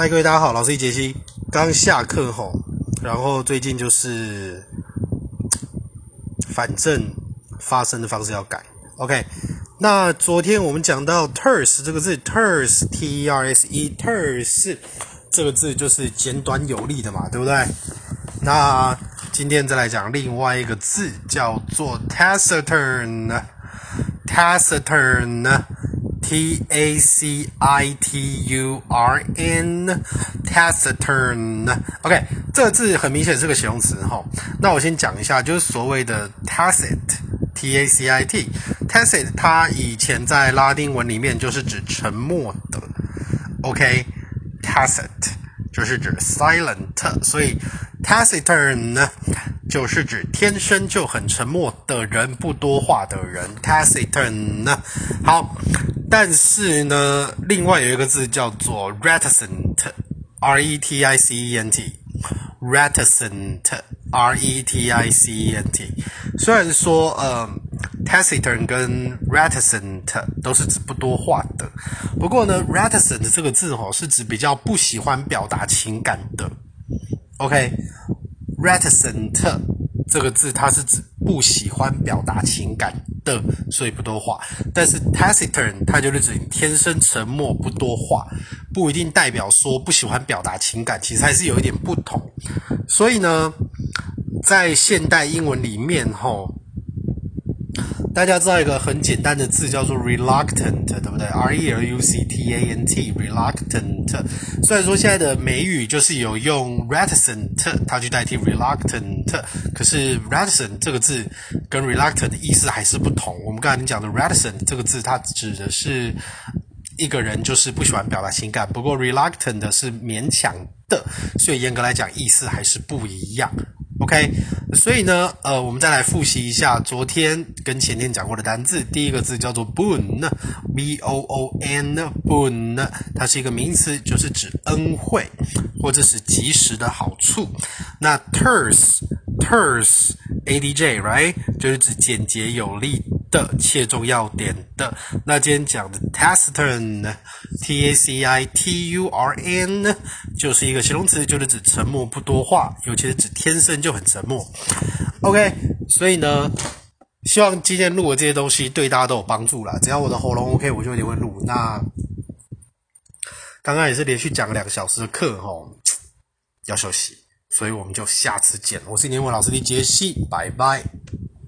嗨，各位大家好，老师杰西刚下课吼，然后最近就是，反正发声的方式要改，OK。那昨天我们讲到 terse 这个字，terse T E R S E terse 这个字就是简短有力的嘛，对不对？那今天再来讲另外一个字，叫做 taciturn，taciturn。T A C I T U R N，taciturn，OK，这个字很明显是个形容词哈。那我先讲一下，就是所谓的 tacit，T A C I T，tacit，它以前在拉丁文里面就是指沉默的，OK，tacit 就是指 silent，所以 taciturn 呢就是指天生就很沉默的人，不多话的人，taciturn 呢，好。但是呢，另外有一个字叫做 reticent，R-E-T-I-C-E-N-T，reticent，R-E-T-I-C-E-N-T。虽然说，呃，taciturn 跟 reticent 都是指不多话的，不过呢，reticent 这个字吼是指比较不喜欢表达情感的。OK，reticent、这个字它是指不喜欢表达情感的，所以不多话。但是 taciturn 它就是指你天生沉默不多话，不一定代表说不喜欢表达情感，其实还是有一点不同。所以呢，在现代英文里面，吼。大家知道一个很简单的字叫做 reluctant，对不对？R-E-L-U-C-T-A-N-T，reluctant。虽然说现在的美语就是有用 reticent 它去代替 reluctant，可是 reticent 这个字跟 reluctant 的意思还是不同。我们刚才讲的 reticent 这个字，它指的是一个人就是不喜欢表达情感，不过 reluctant 是勉强的，所以严格来讲意思还是不一样。OK，所以呢，呃，我们再来复习一下昨天跟前天讲过的单字。第一个字叫做 boon，B-O-O-N，boon，它是一个名词，就是指恩惠或者是及时的好处。那 terse，terse，A-D-J，right，就是指简洁有力的、切中要点的。那今天讲的 taciturn，T-A-C-I-T-U-R-N，就是一个形容词，就是指沉默不多话，尤其是指天生就很沉默。OK，所以呢，希望今天录的这些东西对大家都有帮助啦。只要我的喉咙 OK，我就一定会录。那刚刚也是连续讲了两个小时的课齁，要休息，所以我们就下次见。我是英文老师李杰西，拜拜。